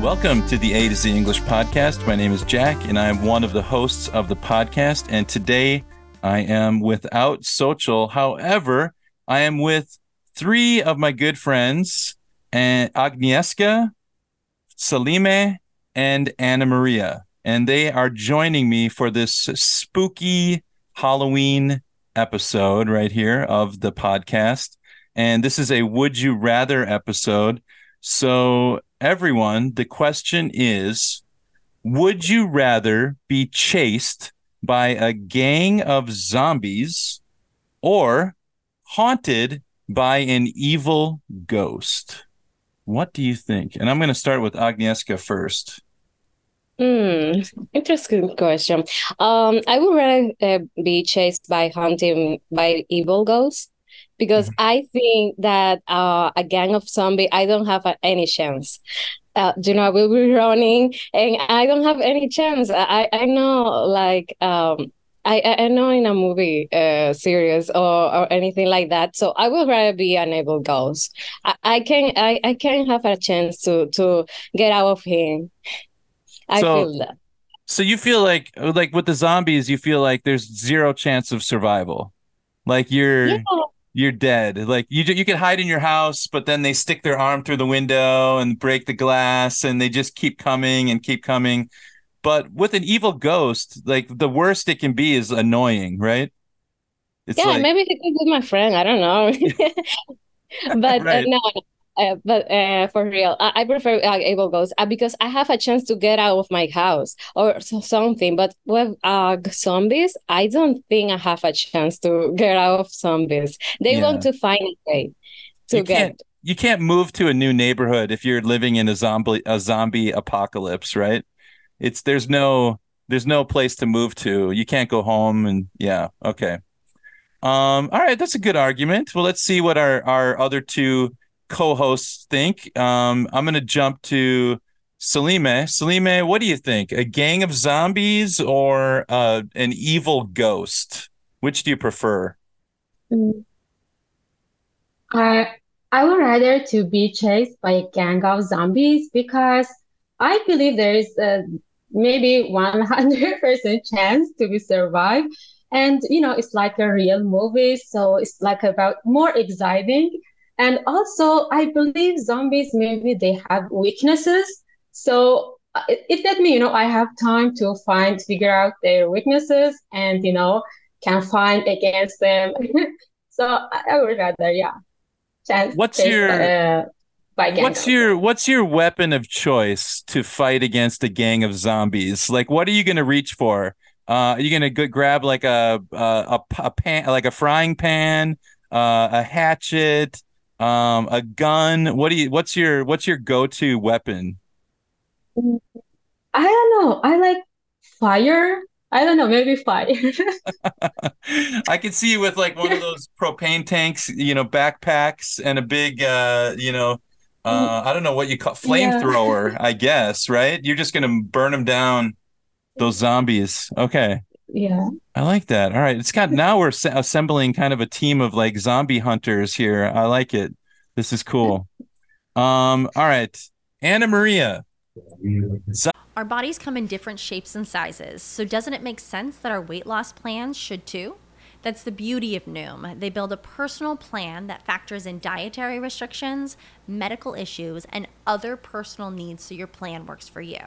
Welcome to the A to Z English podcast. My name is Jack, and I am one of the hosts of the podcast. And today I am without Sochel. However, I am with three of my good friends, and Agnieszka, Salimeh, and Ana Maria. And they are joining me for this spooky Halloween episode right here of the podcast. And this is a Would You Rather episode. So, everyone, the question is Would you rather be chased by a gang of zombies or haunted by an evil ghost? What do you think? And I'm going to start with Agnieszka first. Hmm, interesting question. Um, I would rather uh, be chased by hunting by evil ghosts because mm-hmm. I think that uh, a gang of zombie, I don't have any chance. Uh, you know, I will be running, and I don't have any chance. I I know like um. I, I know in a movie uh, series or, or anything like that. So I would rather be an evil ghost. I, I can I, I can have a chance to to get out of him. I so, feel that. So you feel like like with the zombies, you feel like there's zero chance of survival. Like you're yeah you're dead. Like you you can hide in your house, but then they stick their arm through the window and break the glass, and they just keep coming and keep coming. But with an evil ghost, like the worst it can be is annoying, right? It's yeah, like... maybe could be my friend. I don't know. but uh, right. uh, no, uh, but uh, for real, I, I prefer uh, able ghosts uh, because I have a chance to get out of my house or so, something. But with uh, zombies, I don't think I have a chance to get out of zombies. They yeah. want to find a way to you get. You can't move to a new neighborhood if you're living in a zombie a zombie apocalypse, right? It's there's no there's no place to move to. You can't go home, and yeah, okay. Um, all right, that's a good argument. Well, let's see what our our other two co-hosts think. Um, I'm going to jump to Salimeh. Salimeh, what do you think? A gang of zombies or uh, an evil ghost? Which do you prefer? Mm. I I would rather to be chased by a gang of zombies because I believe there is a maybe 100% chance to be survived. And, you know, it's like a real movie. So it's like about more exciting and also, I believe zombies maybe they have weaknesses. So uh, if that means you know I have time to find figure out their weaknesses and you know can find against them. so I would rather yeah. Chance what's your uh, what's your what's your weapon of choice to fight against a gang of zombies? Like, what are you going to reach for? Uh, are you going to grab like a, a a, a pan like a frying pan, uh, a hatchet? Um, a gun. What do you? What's your What's your go to weapon? I don't know. I like fire. I don't know. Maybe fire. I can see you with like one of those propane tanks, you know, backpacks and a big, uh, you know, uh, I don't know what you call flamethrower. Yeah. I guess right. You're just gonna burn them down. Those zombies. Okay. Yeah. I like that. All right. It's got now we're assembling kind of a team of like zombie hunters here. I like it. This is cool. Um all right. Ana Maria. Our bodies come in different shapes and sizes. So doesn't it make sense that our weight loss plans should too? That's the beauty of Noom. They build a personal plan that factors in dietary restrictions, medical issues, and other personal needs so your plan works for you.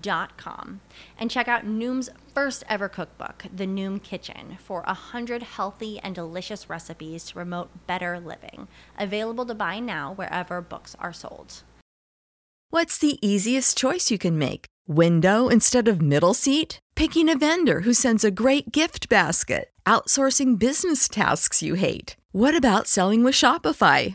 Dot com and check out Noom's first ever cookbook, The Noom Kitchen, for a hundred healthy and delicious recipes to promote better living. Available to buy now wherever books are sold. What's the easiest choice you can make? Window instead of middle seat? Picking a vendor who sends a great gift basket? Outsourcing business tasks you hate? What about selling with Shopify?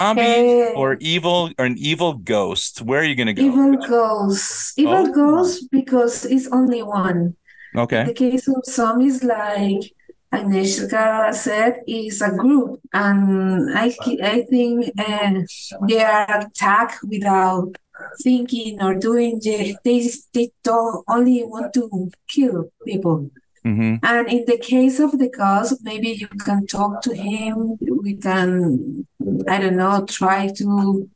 Zombie Hey. or evil or an evil ghost? Where are you gonna go? Evil ghosts. Evil Oh. ghosts because it's only one. Okay. The case of zombies, like Agnieszka said, is a group, and I I think uh, they are attacked without thinking or doing. They they, they don't only want to kill people. Mm-hmm. And in the case of the ghost, maybe you can talk to him. We can, I don't know, try to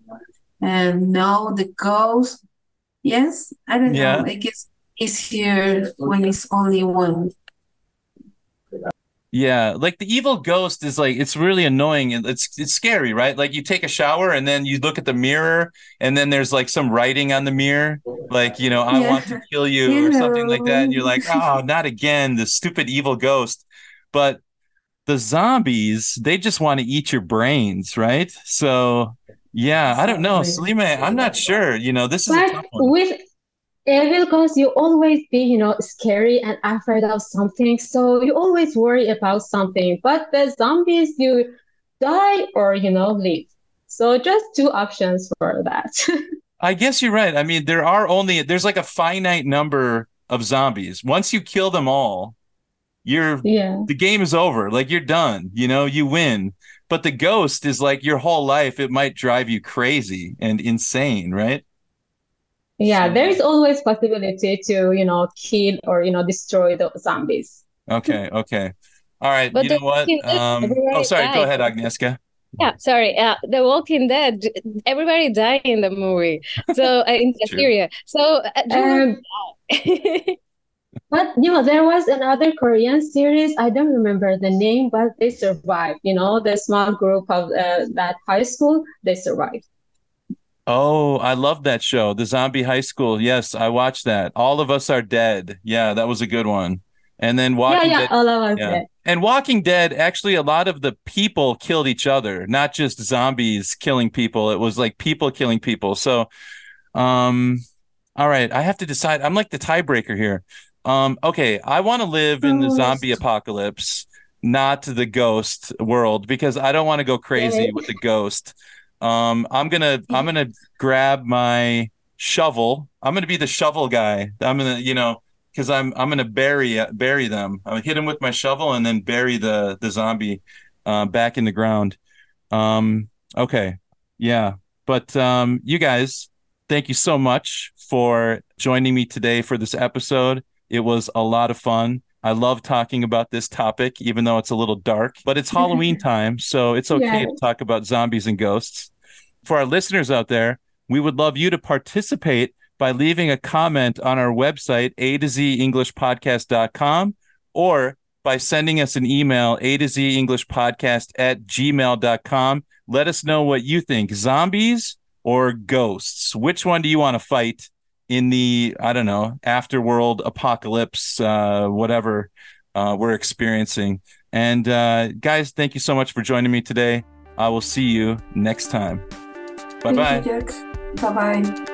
um, know the ghost. Yes, I don't Yeah. know. I guess easier when it's only one. Yeah, like the evil ghost is like it's really annoying and it's it's scary, right? Like you take a shower and then you look at the mirror and then there's like some writing on the mirror, like you know, I want to kill you or something like that, and you're like, oh, not again, the stupid evil ghost. But the zombies, they just want to eat your brains, right? So yeah, I don't know. Salimeh, I'm not sure. You know, this is a But tough one. with evil because you always be, you know, scary and afraid of something. So you always worry about something. But the zombies, you die or, you know, live. So just two options for that. I guess you're right. I mean, there are only there's like a finite number of zombies. Once you kill them all, you're Yeah. the game is over. Like you're done. You know, you win. But the ghost is like your whole life. It might drive you crazy and insane, right? Yeah, So- there is always possibility to, you know, kill or, you know, destroy the zombies. Okay, okay. All right. But you know the what? Walking Dead, Um, oh, everybody sorry. Go ahead, Agnieszka. Yeah, sorry. Uh, The Walking Dead, everybody died in the movie. So uh, in the series. So uh, Um, But you know, there was another Korean series. I don't remember the name, but they survived. You know, the small group of uh, that high school, they survived. Oh, I love that show, The Zombie High School. Yes, I watched that. All of Us Are Dead. Yeah, that was a good one. And then Yeah, Walking yeah, Dead. all of us Yeah. did. And Walking Dead, actually, a lot of the people killed each other, not just zombies killing people. It was like people killing people. So, um, all right, I have to decide. I'm like the tiebreaker here. Um, okay, I want to live in the zombie apocalypse, not the ghost world, because I don't want to go crazy with the ghost. Um, I'm gonna I'm gonna grab my shovel. I'm gonna be the shovel guy. I'm gonna, you know, because I'm I'm gonna bury bury them. I'm gonna hit them with my shovel and then bury the the zombie uh, back in the ground. Um, okay, yeah. But um, you guys, thank you so much for joining me today for this episode. It was a lot of fun. I love talking about this topic, even though it's a little dark. But it's Halloween time, so it's okay Yeah. to talk about zombies and ghosts. For our listeners out there, we would love you to participate by leaving a comment on our website, a to z englishpodcast.com, or by sending us an email, a to z english podcast at gmail.com. Let us know what you think zombies or ghosts. Which one do you want to fight in the, I don't know, afterworld apocalypse, uh, whatever uh, we're experiencing? And uh, guys, thank you so much for joining me today. I will see you next time. Bye bye. Bye bye.